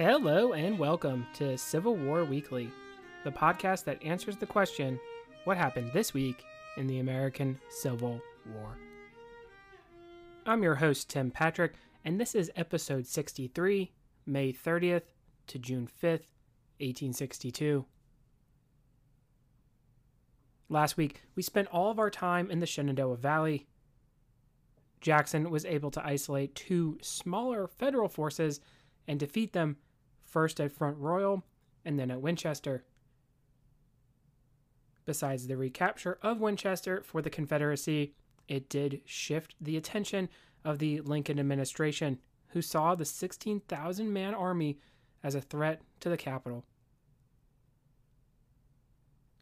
Hello and welcome to Civil War Weekly, the podcast that answers the question what happened this week in the American Civil War? I'm your host, Tim Patrick, and this is episode 63, May 30th to June 5th, 1862. Last week, we spent all of our time in the Shenandoah Valley. Jackson was able to isolate two smaller federal forces and defeat them first at Front Royal and then at Winchester. Besides the recapture of Winchester for the Confederacy, it did shift the attention of the Lincoln administration, who saw the 16,000 man army as a threat to the capital.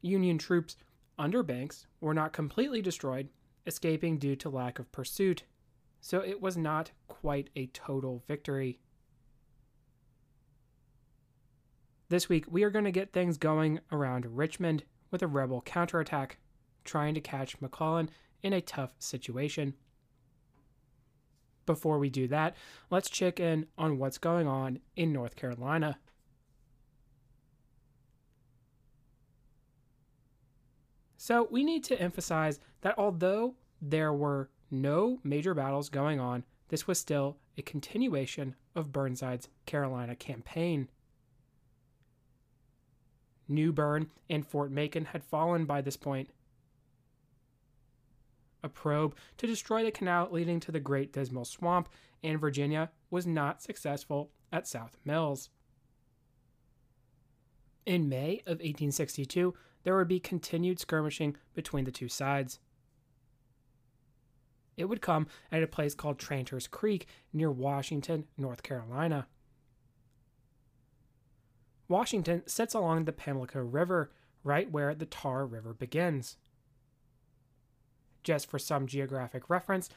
Union troops under Banks were not completely destroyed, escaping due to lack of pursuit, so it was not quite a total victory. This week, we are going to get things going around Richmond with a rebel counterattack, trying to catch McClellan in a tough situation. Before we do that, let's check in on what's going on in North Carolina. So, we need to emphasize that although there were no major battles going on, this was still a continuation of Burnside's Carolina campaign. New Bern and Fort Macon had fallen by this point. A probe to destroy the canal leading to the Great Dismal Swamp in Virginia was not successful at South Mills. In May of 1862, there would be continued skirmishing between the two sides. It would come at a place called Tranter's Creek near Washington, North Carolina. Washington sits along the Pamlico River, right where the Tar River begins. Just for some geographic reference,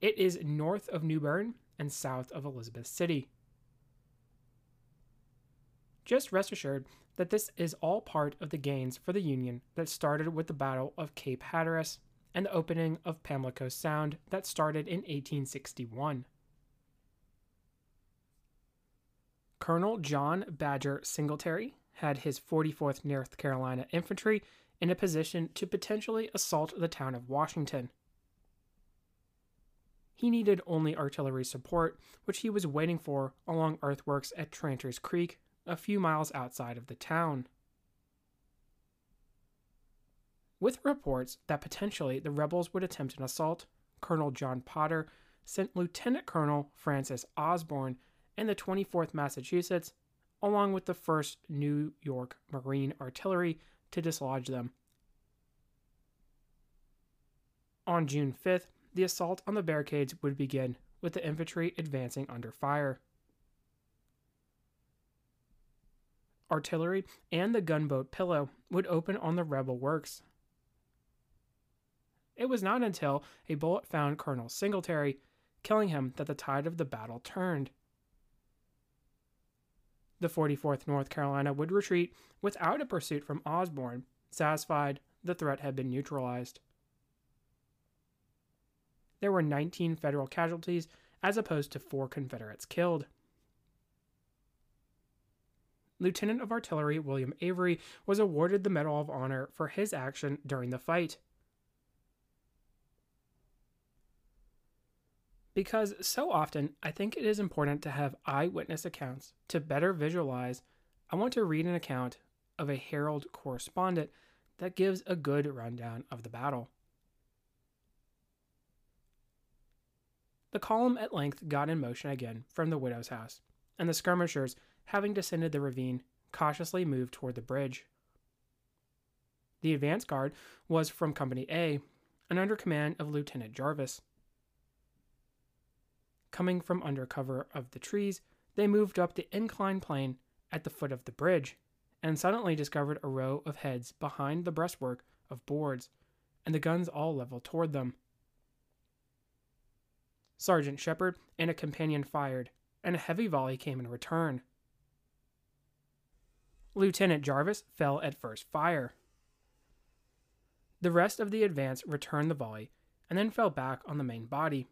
it is north of New Bern and south of Elizabeth City. Just rest assured that this is all part of the gains for the Union that started with the Battle of Cape Hatteras and the opening of Pamlico Sound that started in 1861. Colonel John Badger Singletary had his 44th North Carolina Infantry in a position to potentially assault the town of Washington. He needed only artillery support, which he was waiting for along earthworks at Tranter's Creek, a few miles outside of the town. With reports that potentially the rebels would attempt an assault, Colonel John Potter sent Lieutenant Colonel Francis Osborne and the 24th Massachusetts, along with the 1st New York Marine Artillery, to dislodge them. On June 5th, the assault on the barricades would begin, with the infantry advancing under fire. Artillery and the gunboat Pillow would open on the rebel works. It was not until a bullet found Colonel Singletary, killing him, that the tide of the battle turned the 44th North Carolina would retreat without a pursuit from Osborne, satisfied the threat had been neutralized. There were 19 Federal casualties as opposed to four Confederates killed. Lieutenant of Artillery William Avery was awarded the Medal of Honor for his action during the fight. Because so often I think it is important to have eyewitness accounts to better visualize. I want to read an account of a Herald correspondent that gives a good rundown of the battle. The column at length got in motion again from the widow's house, and the skirmishers, having descended the ravine, cautiously moved toward the bridge. The advance guard was from Company A and under command of Lieutenant Jarvis. Coming from under cover of the trees, they moved up the inclined plane at the foot of the bridge and suddenly discovered a row of heads behind the breastwork of boards and the guns all leveled toward them. Sergeant Shepard and a companion fired, and a heavy volley came in return. Lieutenant Jarvis fell at first fire. The rest of the advance returned the volley and then fell back on the main body.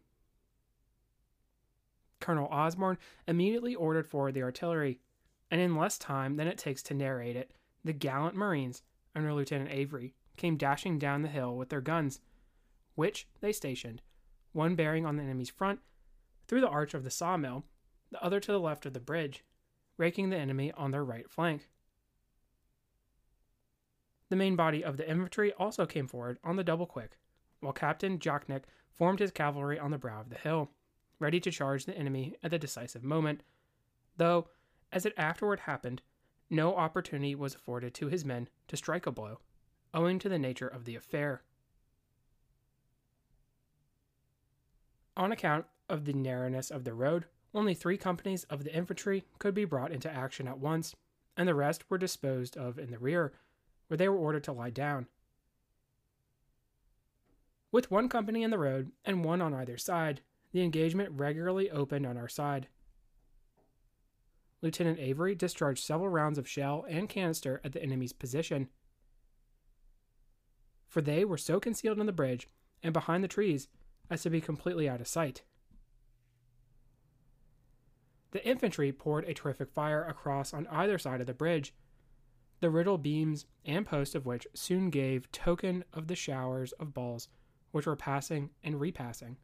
Colonel Osborne immediately ordered forward the artillery, and in less time than it takes to narrate it, the gallant Marines, under Lieutenant Avery, came dashing down the hill with their guns, which they stationed, one bearing on the enemy's front, through the arch of the sawmill, the other to the left of the bridge, raking the enemy on their right flank. The main body of the infantry also came forward on the double quick, while Captain Jocknick formed his cavalry on the brow of the hill, ready to charge the enemy at the decisive moment, though, as it afterward happened, no opportunity was afforded to his men to strike a blow, owing to the nature of the affair. On account of the narrowness of the road, only three companies of the infantry could be brought into action at once, and the rest were disposed of in the rear, where they were ordered to lie down. With one company in the road and one on either side, the engagement regularly opened on our side. Lieutenant Avery discharged several rounds of shell and canister at the enemy's position, for they were so concealed in the bridge and behind the trees as to be completely out of sight. The infantry poured a terrific fire across on either side of the bridge, the riddle beams and posts of which soon gave token of the showers of balls which were passing and repassing.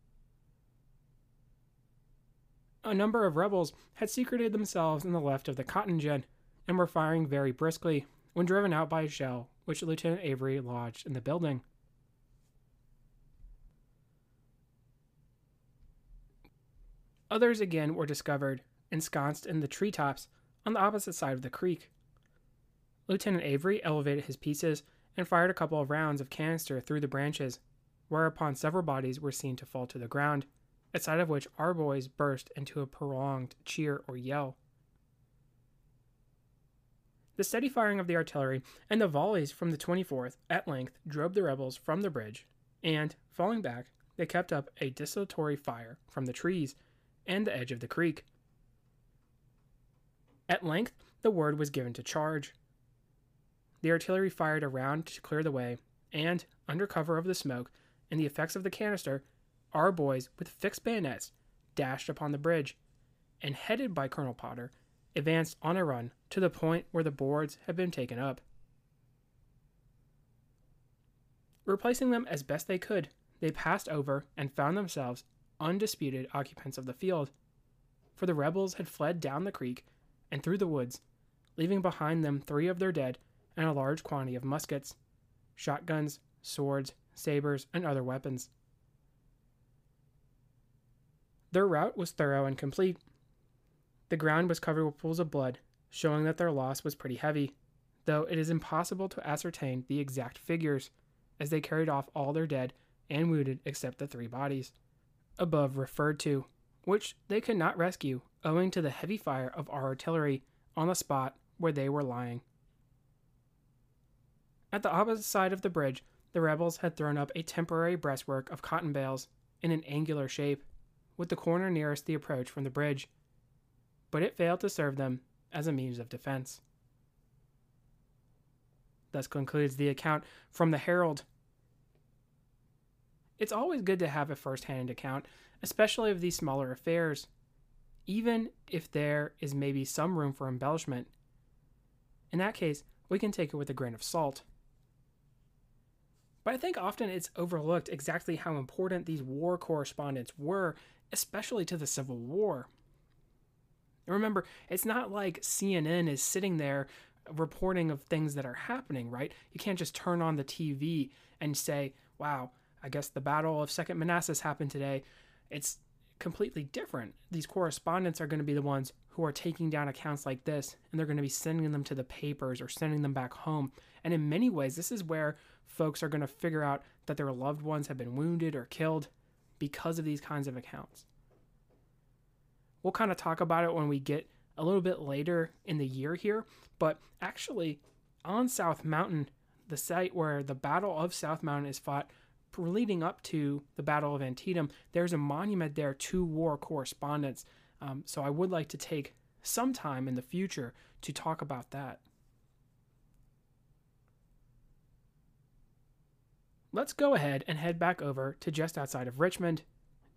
A number of rebels had secreted themselves in the left of the cotton gin and were firing very briskly when driven out by a shell which Lieutenant Avery lodged in the building. Others again were discovered ensconced in the treetops on the opposite side of the creek. Lieutenant Avery elevated his pieces and fired a couple of rounds of canister through the branches, whereupon several bodies were seen to fall to the ground, at sight of which our boys burst into a prolonged cheer or yell. The steady firing of the artillery and the volleys from the 24th at length drove the rebels from the bridge, and, falling back, they kept up a desultory fire from the trees and the edge of the creek. At length, the word was given to charge. The artillery fired around to clear the way, and, under cover of the smoke and the effects of the canister, our boys, with fixed bayonets, dashed upon the bridge, and, headed by Colonel Potter, advanced on a run to the point where the boards had been taken up. Replacing them as best they could, they passed over and found themselves undisputed occupants of the field, for the rebels had fled down the creek and through the woods, leaving behind them three of their dead and a large quantity of muskets, shotguns, swords, sabers, and other weapons. Their rout was thorough and complete. The ground was covered with pools of blood, showing that their loss was pretty heavy, though it is impossible to ascertain the exact figures, as they carried off all their dead and wounded except the three bodies above referred to, which they could not rescue owing to the heavy fire of our artillery on the spot where they were lying. At the opposite side of the bridge, the rebels had thrown up a temporary breastwork of cotton bales in an angular shape, with the corner nearest the approach from the bridge, but it failed to serve them as a means of defense. Thus concludes the account from the Herald. It's always good to have a first hand account, especially of these smaller affairs even if there is maybe some room for embellishment. In that case, we can take it with a grain of salt. But I think often it's overlooked exactly how important these war correspondents were, especially to the Civil War. And Remember, it's not like CNN is sitting there reporting of things that are happening, right? You can't just turn on the TV and say, wow, I guess the Battle of Second Manassas happened today. It's completely different. These correspondents are going to be the ones who are taking down accounts like this and they're going to be sending them to the papers or sending them back home. And in many ways, this is where folks are going to figure out that their loved ones have been wounded or killed because of these kinds of accounts. We'll kind of talk about it when we get a little bit later in the year here, but actually, on South Mountain, the site where the Battle of South Mountain is fought, leading up to the Battle of Antietam, there's a monument there to war correspondents. Um, so I would like to take some time in the future to talk about that. Let's go ahead and head back over to just outside of Richmond.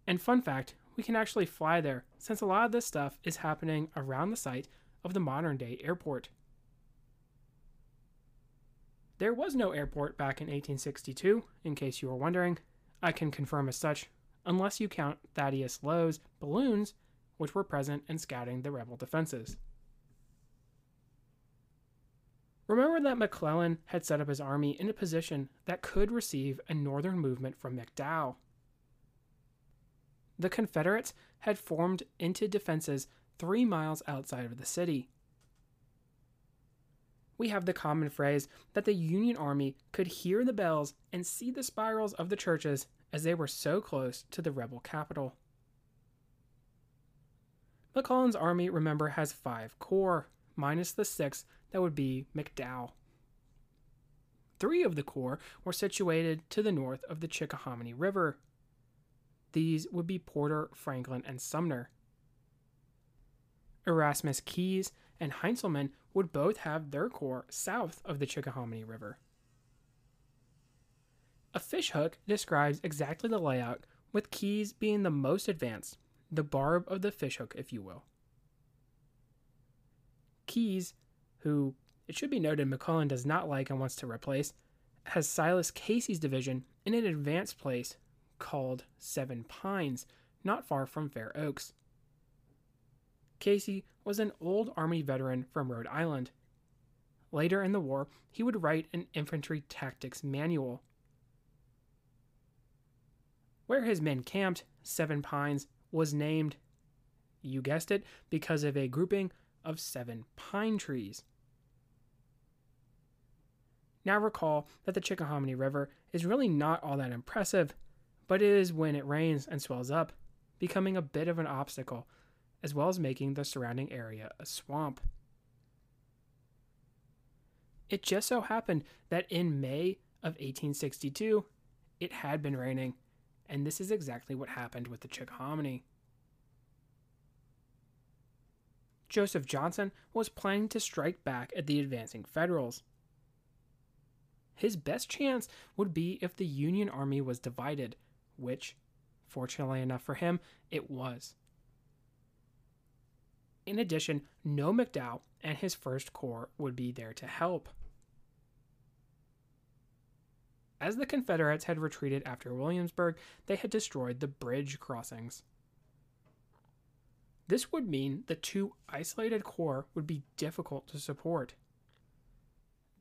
And fun fact, we can actually fly there since a lot of this stuff is happening around the site of the modern day airport. There was no airport back in 1862, in case you were wondering. I can confirm as such, unless you count Thaddeus Lowe's balloons, which were present in scouting the rebel defenses. Remember that McClellan had set up his army in a position that could receive a northern movement from McDowell. The Confederates had formed into defenses three miles outside of the city. We have the common phrase that the Union Army could hear the bells and see the spirals of the churches as they were so close to the rebel capital. McClellan's army, remember, has five corps, minus the sixth that would be McDowell. Three of the corps were situated to the north of the Chickahominy River. These would be Porter, Franklin, and Sumner. Erasmus Keyes and Heintzelman would both have their corps south of the Chickahominy River. A fishhook describes exactly the layout, with Keyes being the most advanced, the barb of the fishhook, if you will. Keyes who, it should be noted, McClellan does not like and wants to replace, has Silas Casey's division in an advanced place called Seven Pines, not far from Fair Oaks. Casey was an old Army veteran from Rhode Island. Later in the war, he would write an infantry tactics manual. Where his men camped, Seven Pines, was named, you guessed it, because of a grouping of seven pine trees. Now recall that the Chickahominy River is really not all that impressive, but it is when it rains and swells up, becoming a bit of an obstacle, as well as making the surrounding area a swamp. It just so happened that in May of 1862, it had been raining, and this is exactly what happened with the Chickahominy. Joseph Johnston was planning to strike back at the advancing Federals. His best chance would be if the Union Army was divided, which, fortunately enough for him, it was. In addition, no McDowell and his First Corps would be there to help. As the Confederates had retreated after Williamsburg, they had destroyed the bridge crossings. This would mean the two isolated corps would be difficult to support.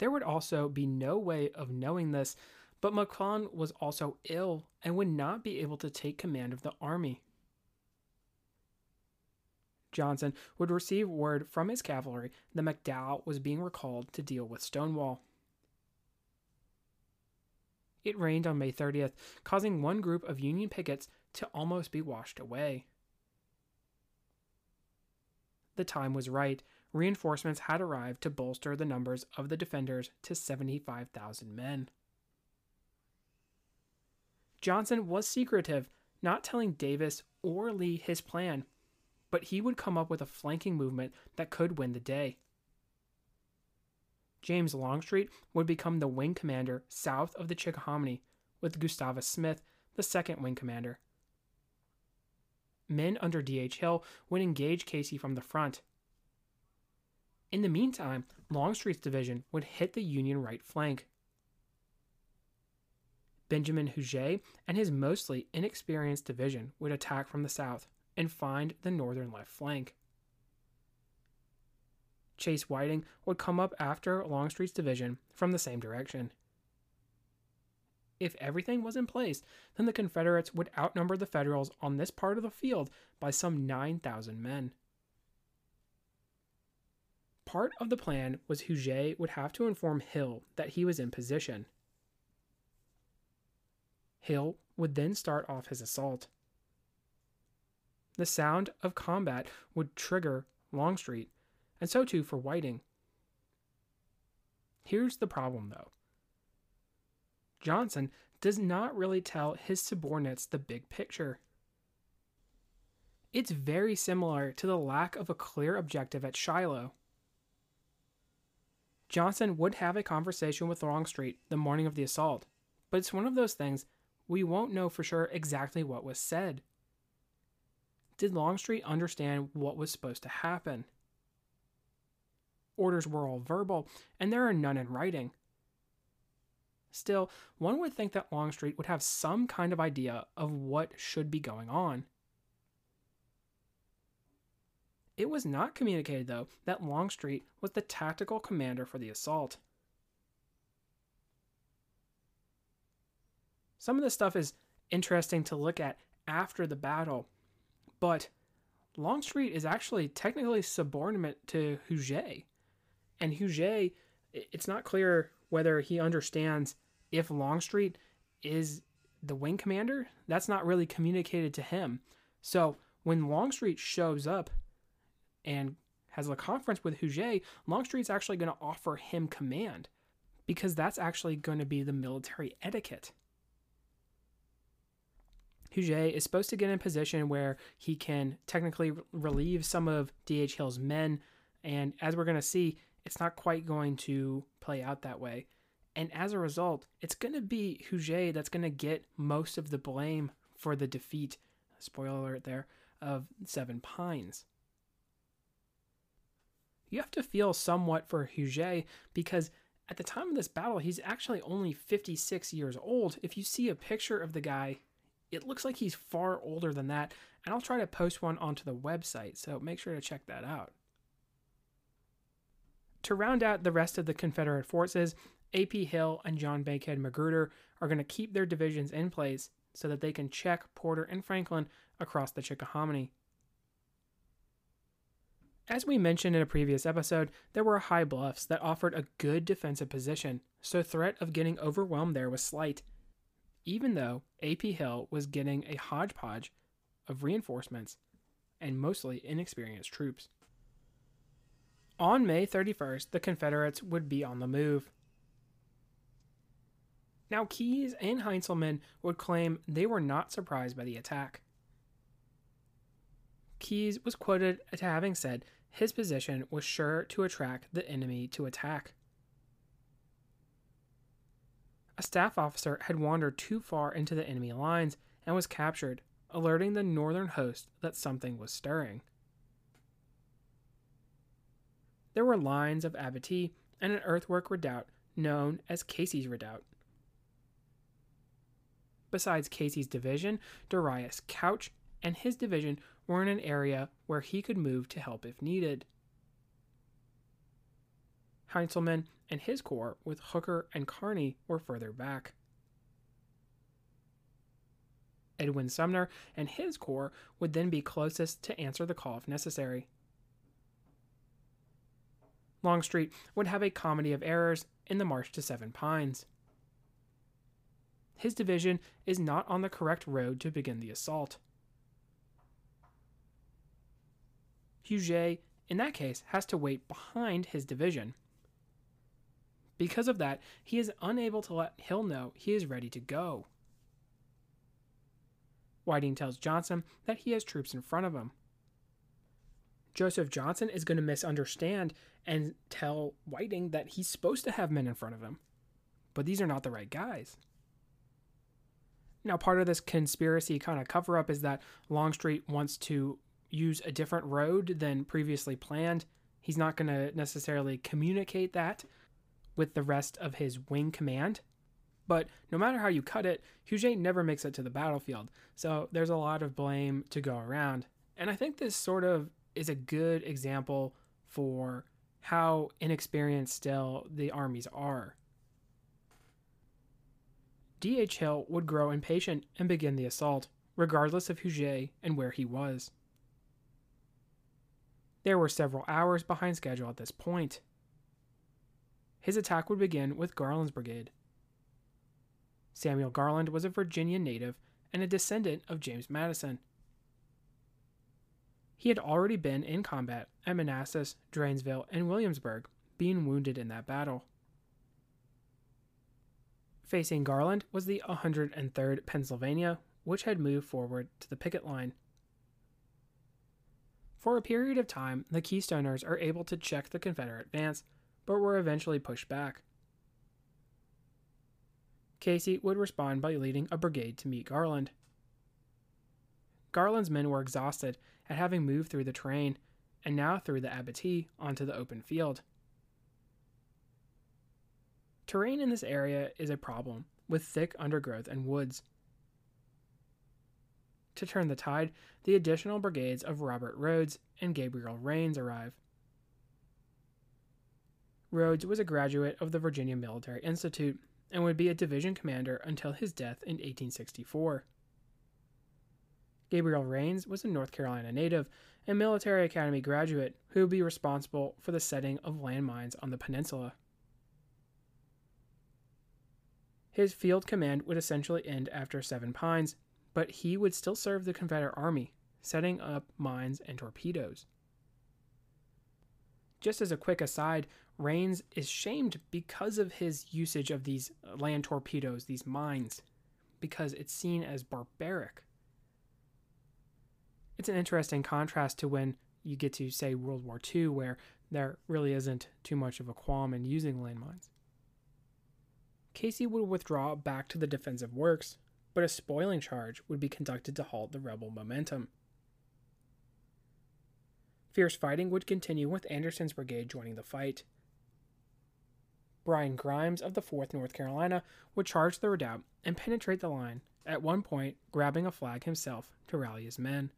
There would also be no way of knowing this, but McClellan was also ill and would not be able to take command of the army. Johnston would receive word from his cavalry that McDowell was being recalled to deal with Stonewall. It rained on May 30th, causing one group of Union pickets to almost be washed away the time was right. Reinforcements had arrived to bolster the numbers of the defenders to 75,000 men. Johnston was secretive, not telling Davis or Lee his plan, but he would come up with a flanking movement that could win the day. James Longstreet would become the wing commander south of the Chickahominy, with Gustavus Smith the second wing commander men under D.H. Hill would engage Casey from the front. In the meantime, Longstreet's division would hit the Union right flank. Benjamin Huger and his mostly inexperienced division would attack from the south and find the northern left flank. Chase Whiting would come up after Longstreet's division from the same direction. If everything was in place, then the Confederates would outnumber the Federals on this part of the field by some 9,000 men. Part of the plan was Huger would have to inform Hill that he was in position. Hill would then start off his assault. The sound of combat would trigger Longstreet, and so too for Whiting. Here's the problem, though Johnston does not really tell his subordinates the big picture. It's very similar to the lack of a clear objective at Shiloh. Johnston would have a conversation with Longstreet the morning of the assault, but it's one of those things we won't know for sure exactly what was said. Did Longstreet understand what was supposed to happen? orders were all verbal, and there are none in writing. Still, one would think that Longstreet would have some kind of idea of what should be going on. It was not communicated, though, that Longstreet was the tactical commander for the assault. Some of this stuff is interesting to look at after the battle, but Longstreet is actually technically subordinate to Huger. And Huger, it's not clear whether he understands if Longstreet is the wing commander. That's not really communicated to him. So when Longstreet shows up and has a conference with Huger, Longstreet's actually going to offer him command because that's actually going to be the military etiquette. Huger is supposed to get in a position where he can technically relieve some of D.H. Hill's men, and as we're going to see, it's not quite going to play out that way. And as a result, it's going to be Huger that's going to get most of the blame for the defeat, spoiler alert there, of Seven Pines. You have to feel somewhat for Huger because at the time of this battle, he's actually only 56 years old. If you see a picture of the guy, it looks like he's far older than that, and I'll try to post one onto the website, so make sure to check that out. To round out the rest of the Confederate forces, A.P. Hill and John Bankhead Magruder are going to keep their divisions in place so that they can check Porter and Franklin across the Chickahominy. As we mentioned in a previous episode, there were high bluffs that offered a good defensive position, so threat of getting overwhelmed there was slight, even though A.P. Hill was getting a hodgepodge of reinforcements and mostly inexperienced troops. On May 31st, the Confederates would be on the move. Now, Keyes and Heintzelman would claim they were not surprised by the attack. Keyes was quoted as having said his position was sure to attract the enemy to attack. A staff officer had wandered too far into the enemy lines and was captured, alerting the northern host that something was stirring. There were lines of abattis and an earthwork redoubt known as Casey's Redoubt. Besides Casey's division, Darius Couch and his division were in an area where he could move to help if needed. Heintzelman and his corps, with Hooker and Kearny, were further back. Edwin Sumner and his corps would then be closest to answer the call if necessary. Longstreet would have a comedy of errors in the march to Seven Pines. His division is not on the correct road to begin the assault. Huger, in that case, has to wait behind his division. Because of that, he is unable to let Hill know he is ready to go. Whiting tells Johnston that he has troops in front of him. Joseph Johnston is going to misunderstand and tell Whiting that he's supposed to have men in front of him, but these are not the right guys. Now, part of this conspiracy kind of cover up is that Longstreet wants to use a different road than previously planned. He's not going to necessarily communicate that with the rest of his wing command. But no matter how you cut it, Huger never makes it to the battlefield, so there's a lot of blame to go around. And I think this sort of is a good example for how inexperienced still the armies are. D.H. Hill would grow impatient and begin the assault, regardless of Huger and where he was. There were several hours behind schedule at this point. His attack would begin with Garland's brigade. Samuel Garland was a Virginia native and a descendant of James Madison. He had already been in combat at Manassas, Dranesville, and Williamsburg, being wounded in that battle. Facing Garland was the 103rd Pennsylvania, which had moved forward to the picket line. For a period of time, the Keystoners are able to check the Confederate advance, but were eventually pushed back. Casey would respond by leading a brigade to meet Garland. Garland's men were exhausted at having moved through the terrain, and now through the abatis onto the open field. Terrain in this area is a problem, with thick undergrowth and woods, to turn the tide, the additional brigades of Robert Rodes and Gabriel Rains arrive. Rodes was a graduate of the Virginia Military Institute and would be a division commander until his death in 1864. Gabriel Rains was a North Carolina native and military academy graduate who would be responsible for the setting of landmines on the peninsula. His field command would essentially end after Seven Pines, but he would still serve the Confederate Army, setting up mines and torpedoes. Just as a quick aside, Rains is shamed because of his usage of these land torpedoes, these mines, because it's seen as barbaric. It's an interesting contrast to when you get to, say, World War II, where there really isn't too much of a qualm in using landmines. Casey would withdraw back to the defensive works, but a spoiling charge would be conducted to halt the rebel momentum. Fierce fighting would continue with Anderson's brigade joining the fight. Bryan Grimes of the 4th North Carolina would charge the redoubt and penetrate the line, at one point grabbing a flag himself to rally his men.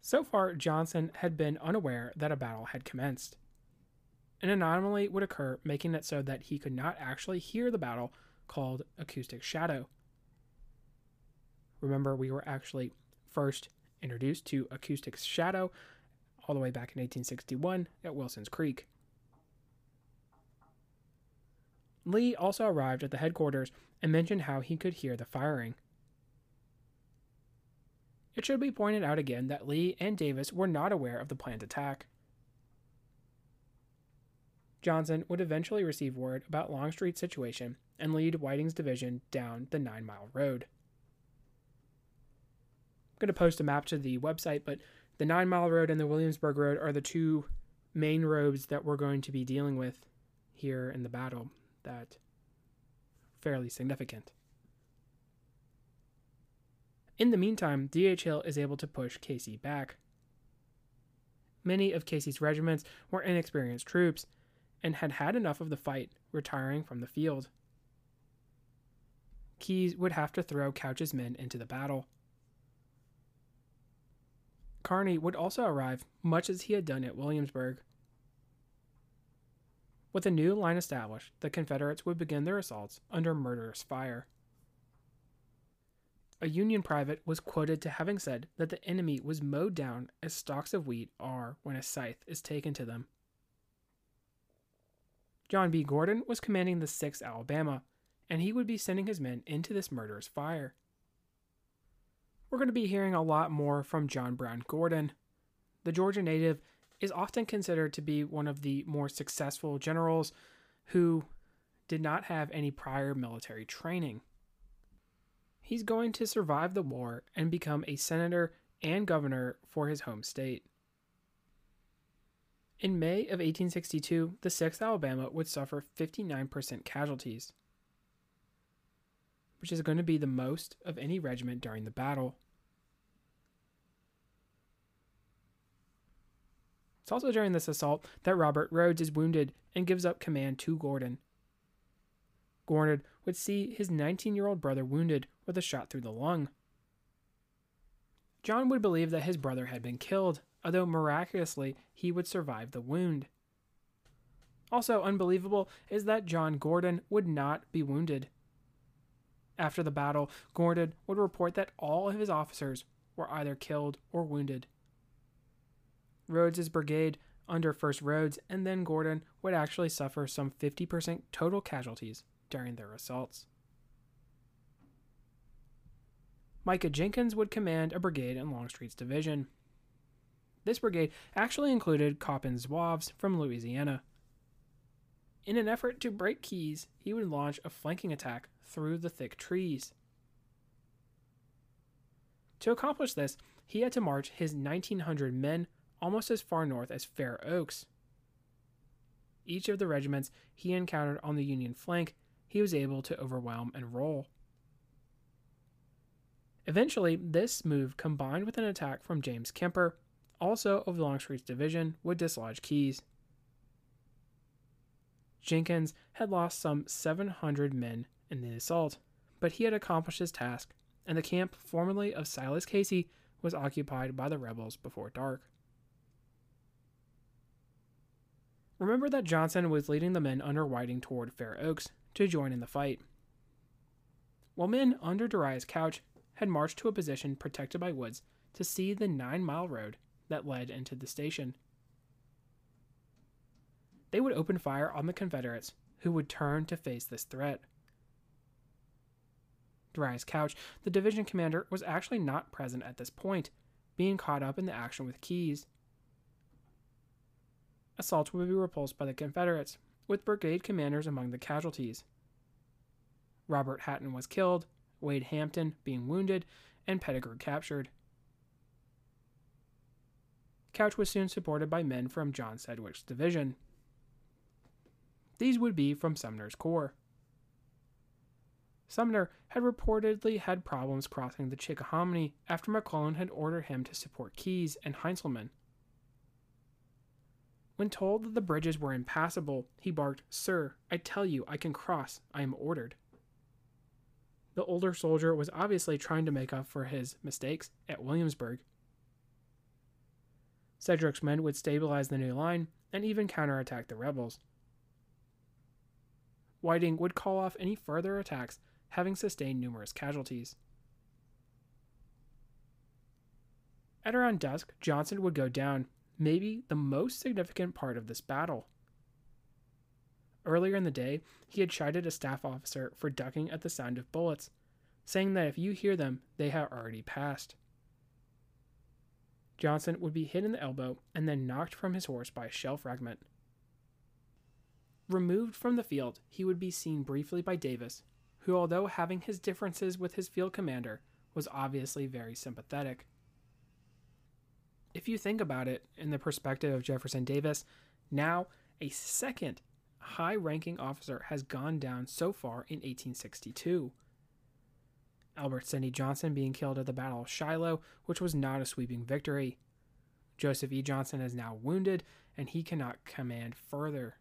So far, Johnston had been unaware that a battle had commenced. An anomaly would occur, making it so that he could not actually hear the battle, called acoustic shadow. Remember, we were actually first introduced to acoustic shadow all the way back in 1861 at Wilson's Creek. Lee also arrived at the headquarters and mentioned how he could hear the firing. It should be pointed out again that Lee and Davis were not aware of the planned attack. Johnston would eventually receive word about Longstreet's situation and lead Whiting's division down the Nine Mile Road. I'm going to post a map to the website, but the Nine Mile Road and the Williamsburg Road are the two main roads that we're going to be dealing with here in the battle that fairly significant. In the meantime, D.H. Hill is able to push Casey back. Many of Casey's regiments were inexperienced troops and had had enough of the fight, retiring from the field. Keyes would have to throw Couch's men into the battle. Kearny would also arrive, much as he had done at Williamsburg. With a new line established, the Confederates would begin their assaults under murderous fire. A Union private was quoted to having said that the enemy was mowed down as stalks of wheat are when a scythe is taken to them. John B. Gordon was commanding the 6th Alabama, and he would be sending his men into this murderous fire. We're going to be hearing a lot more from John Brown Gordon. The Georgia native is often considered to be one of the more successful generals who did not have any prior military training he's going to survive the war and become a senator and governor for his home state. In May of 1862, the 6th Alabama would suffer 59% casualties, which is going to be the most of any regiment during the battle. It's also during this assault that Robert Rodes is wounded and gives up command to Gordon. Gordon would see his 19 year old brother wounded with a shot through the lung. John would believe that his brother had been killed, although miraculously he would survive the wound. Also unbelievable is that John Gordon would not be wounded. After the battle, Gordon would report that all of his officers were either killed or wounded. Rodes's brigade under first Rodes and then Gordon would actually suffer some 50% total casualties during their assaults. Micah Jenkins would command a brigade in Longstreet's division. This brigade actually included Coppens Zouaves from Louisiana. In an effort to break Keyes, he would launch a flanking attack through the thick trees. To accomplish this, he had to march his 1,900 men almost as far north as Fair Oaks. Each of the regiments he encountered on the Union flank, he was able to overwhelm and roll. Eventually, this move, combined with an attack from James Kemper, also of Longstreet's division, would dislodge Keyes. Jenkins had lost some 700 men in the assault, but he had accomplished his task, and the camp formerly of Silas Casey was occupied by the rebels before dark. Remember that Johnston was leading the men under Whiting toward Fair Oaks to join in the fight. While men under Darius Couch had marched to a position protected by woods to see the nine mile road that led into the station. They would open fire on the Confederates, who would turn to face this threat. Darius Couch, the division commander, was actually not present at this point, being caught up in the action with Keyes. Assaults would be repulsed by the Confederates, with brigade commanders among the casualties. Robert Hatton was killed, Wade Hampton being wounded, and Pettigrew captured. Couch was soon supported by men from John Sedgwick's division. These would be from Sumner's Corps. Sumner had reportedly had problems crossing the Chickahominy after McClellan had ordered him to support Keyes and Heintzelman. When told that the bridges were impassable, he barked, Sir, I tell you I can cross. I am ordered. The older soldier was obviously trying to make up for his mistakes at Williamsburg. Sedgwick's men would stabilize the new line and even counterattack the rebels. Whiting would call off any further attacks, having sustained numerous casualties. At around dusk, Johnston would go down, maybe the most significant part of this battle. Earlier in the day, he had chided a staff officer for ducking at the sound of bullets, saying that if you hear them, they have already passed. Johnston would be hit in the elbow and then knocked from his horse by a shell fragment. Removed from the field, he would be seen briefly by Davis, who, although having his differences with his field commander, was obviously very sympathetic. If you think about it in the perspective of Jefferson Davis, now a second high ranking officer has gone down so far in 1862. Albert Sidney Johnston being killed at the Battle of Shiloh, which was not a sweeping victory. Joseph E. Johnston is now wounded, and he cannot command further.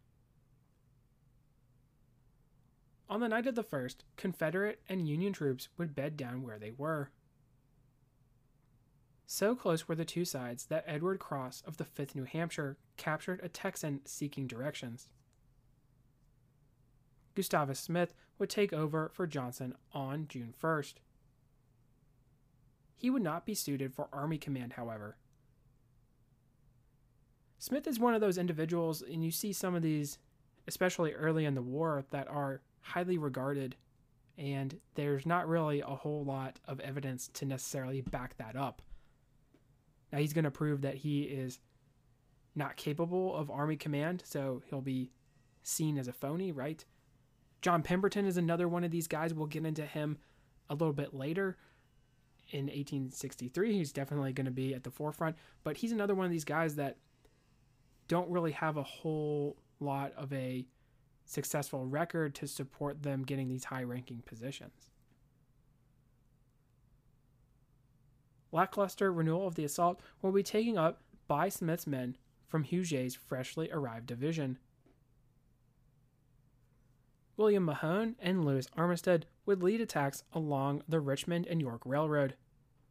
On the night of the 1st, Confederate and Union troops would bed down where they were. So close were the two sides that Edward Cross of the 5th New Hampshire captured a Texan seeking directions. Gustavus Smith would take over for Johnston on June 1st. He would not be suited for Army command, however. Smith is one of those individuals, and you see some of these, especially early in the war, that are highly regarded, and there's not really a whole lot of evidence to necessarily back that up. Now, he's going to prove that he is not capable of Army command, so he'll be seen as a phony, right? John Pemberton is another one of these guys. We'll get into him a little bit later. In 1863, he's definitely going to be at the forefront, but he's another one of these guys that don't really have a whole lot of a successful record to support them getting these high ranking positions. Lackluster renewal of the assault will be taken up by Smith's men from Huger's freshly arrived division. William Mahone and Lewis Armistead would lead attacks along the Richmond and York Railroad,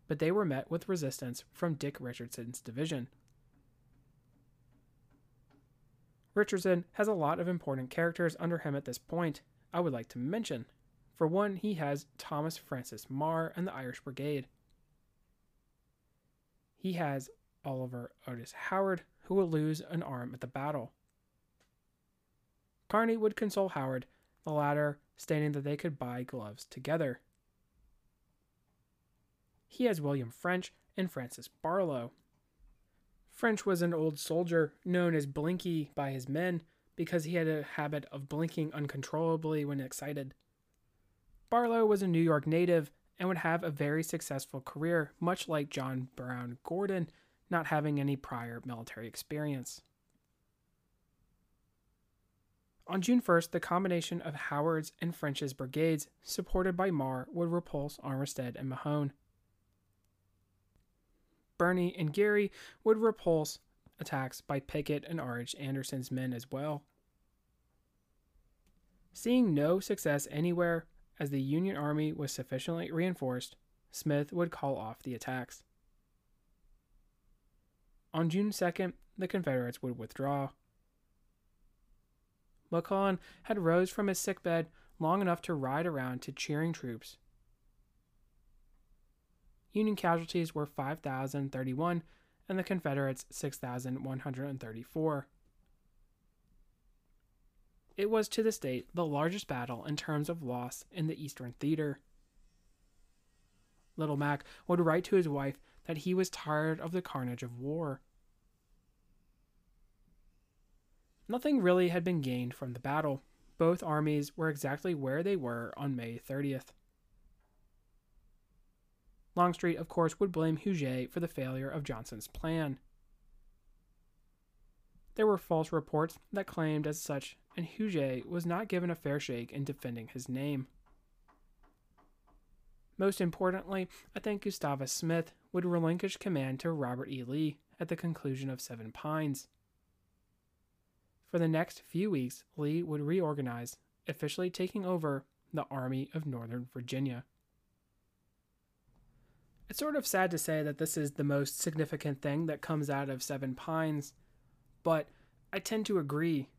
but they were met with resistance from Dick Richardson's division. Richardson has a lot of important characters under him at this point, I would like to mention. For one, he has Thomas Francis Meagher and the Irish Brigade. He has Oliver Otis Howard, who will lose an arm at the battle. Kearny would console Howard the latter stating that they could buy gloves together. He has William French and Francis Barlow. French was an old soldier known as Blinky by his men because he had a habit of blinking uncontrollably when excited. Barlow was a New York native and would have a very successful career, much like John Brown Gordon, not having any prior military experience. On June 1st, the combination of Howard's and French's brigades, supported by Meagher, would repulse Armistead and Mahone. Birney and Geary would repulse attacks by Pickett and R.H. Anderson's men as well. Seeing no success anywhere as the Union Army was sufficiently reinforced, Smith would call off the attacks. On June 2nd, the Confederates would withdraw. McClellan had rose from his sickbed long enough to ride around to cheering troops. Union casualties were 5,031 and the Confederates 6,134. It was to this date the largest battle in terms of loss in the Eastern Theater. Little Mac would write to his wife that he was tired of the carnage of war. Nothing really had been gained from the battle. Both armies were exactly where they were on May 30th. Longstreet, of course, would blame Huger for the failure of Johnston's plan. There were false reports that claimed as such, and Huger was not given a fair shake in defending his name. Most importantly, I think Gustavus Smith would relinquish command to Robert E. Lee at the conclusion of Seven Pines. For the next few weeks, Lee would reorganize, officially taking over the Army of Northern Virginia. It's sort of sad to say that this is the most significant thing that comes out of Seven Pines, but I tend to agree.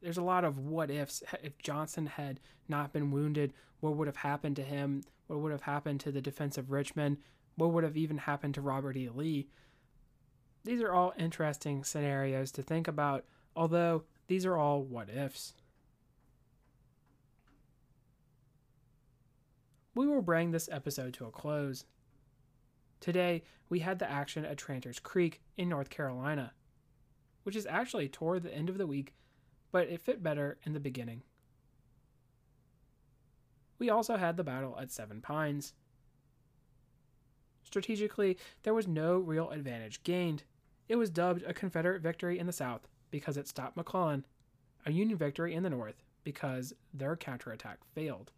There's a lot of what ifs. If Johnston had not been wounded, what would have happened to him? What would have happened to the defense of Richmond? What would have even happened to Robert E. Lee? These are all interesting scenarios to think about, although these are all what ifs. We will bring this episode to a close. Today, we had the action at Tranter's Creek in North Carolina, which is actually toward the end of the week, but it fit better in the beginning. We also had the battle at Seven Pines. Strategically, there was no real advantage gained. It was dubbed a Confederate victory in the South because it stopped McClellan, a Union victory in the North because their counterattack failed.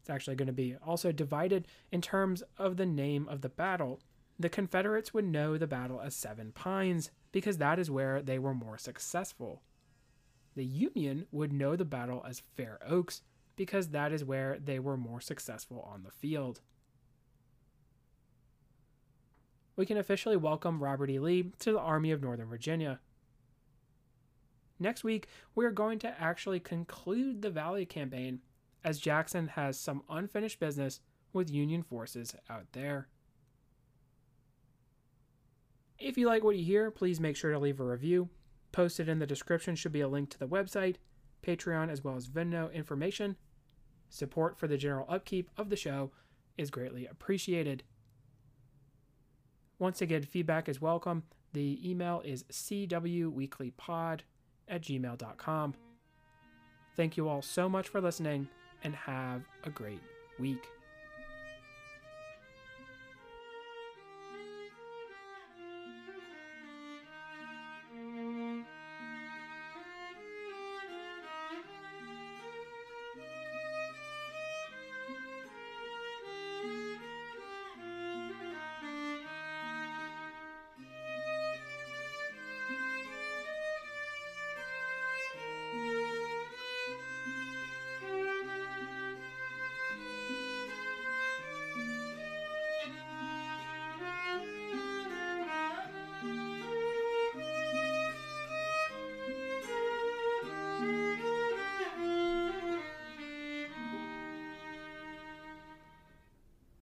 It's actually going to be also divided in terms of the name of the battle. The Confederates would know the battle as Seven Pines because that is where they were more successful. The Union would know the battle as Fair Oaks because that is where they were more successful on the field. We can officially welcome Robert E. Lee to the Army of Northern Virginia. Next week, we are going to actually conclude the Valley Campaign as Jackson has some unfinished business with Union forces out there. If you like what you hear, please make sure to leave a review. Posted in the description should be a link to the website, Patreon, as well as Venmo information. Support for the general upkeep of the show is greatly appreciated. Once again, feedback is welcome. The email is cwweeklypod at gmail.com. Thank you all so much for listening and have a great week.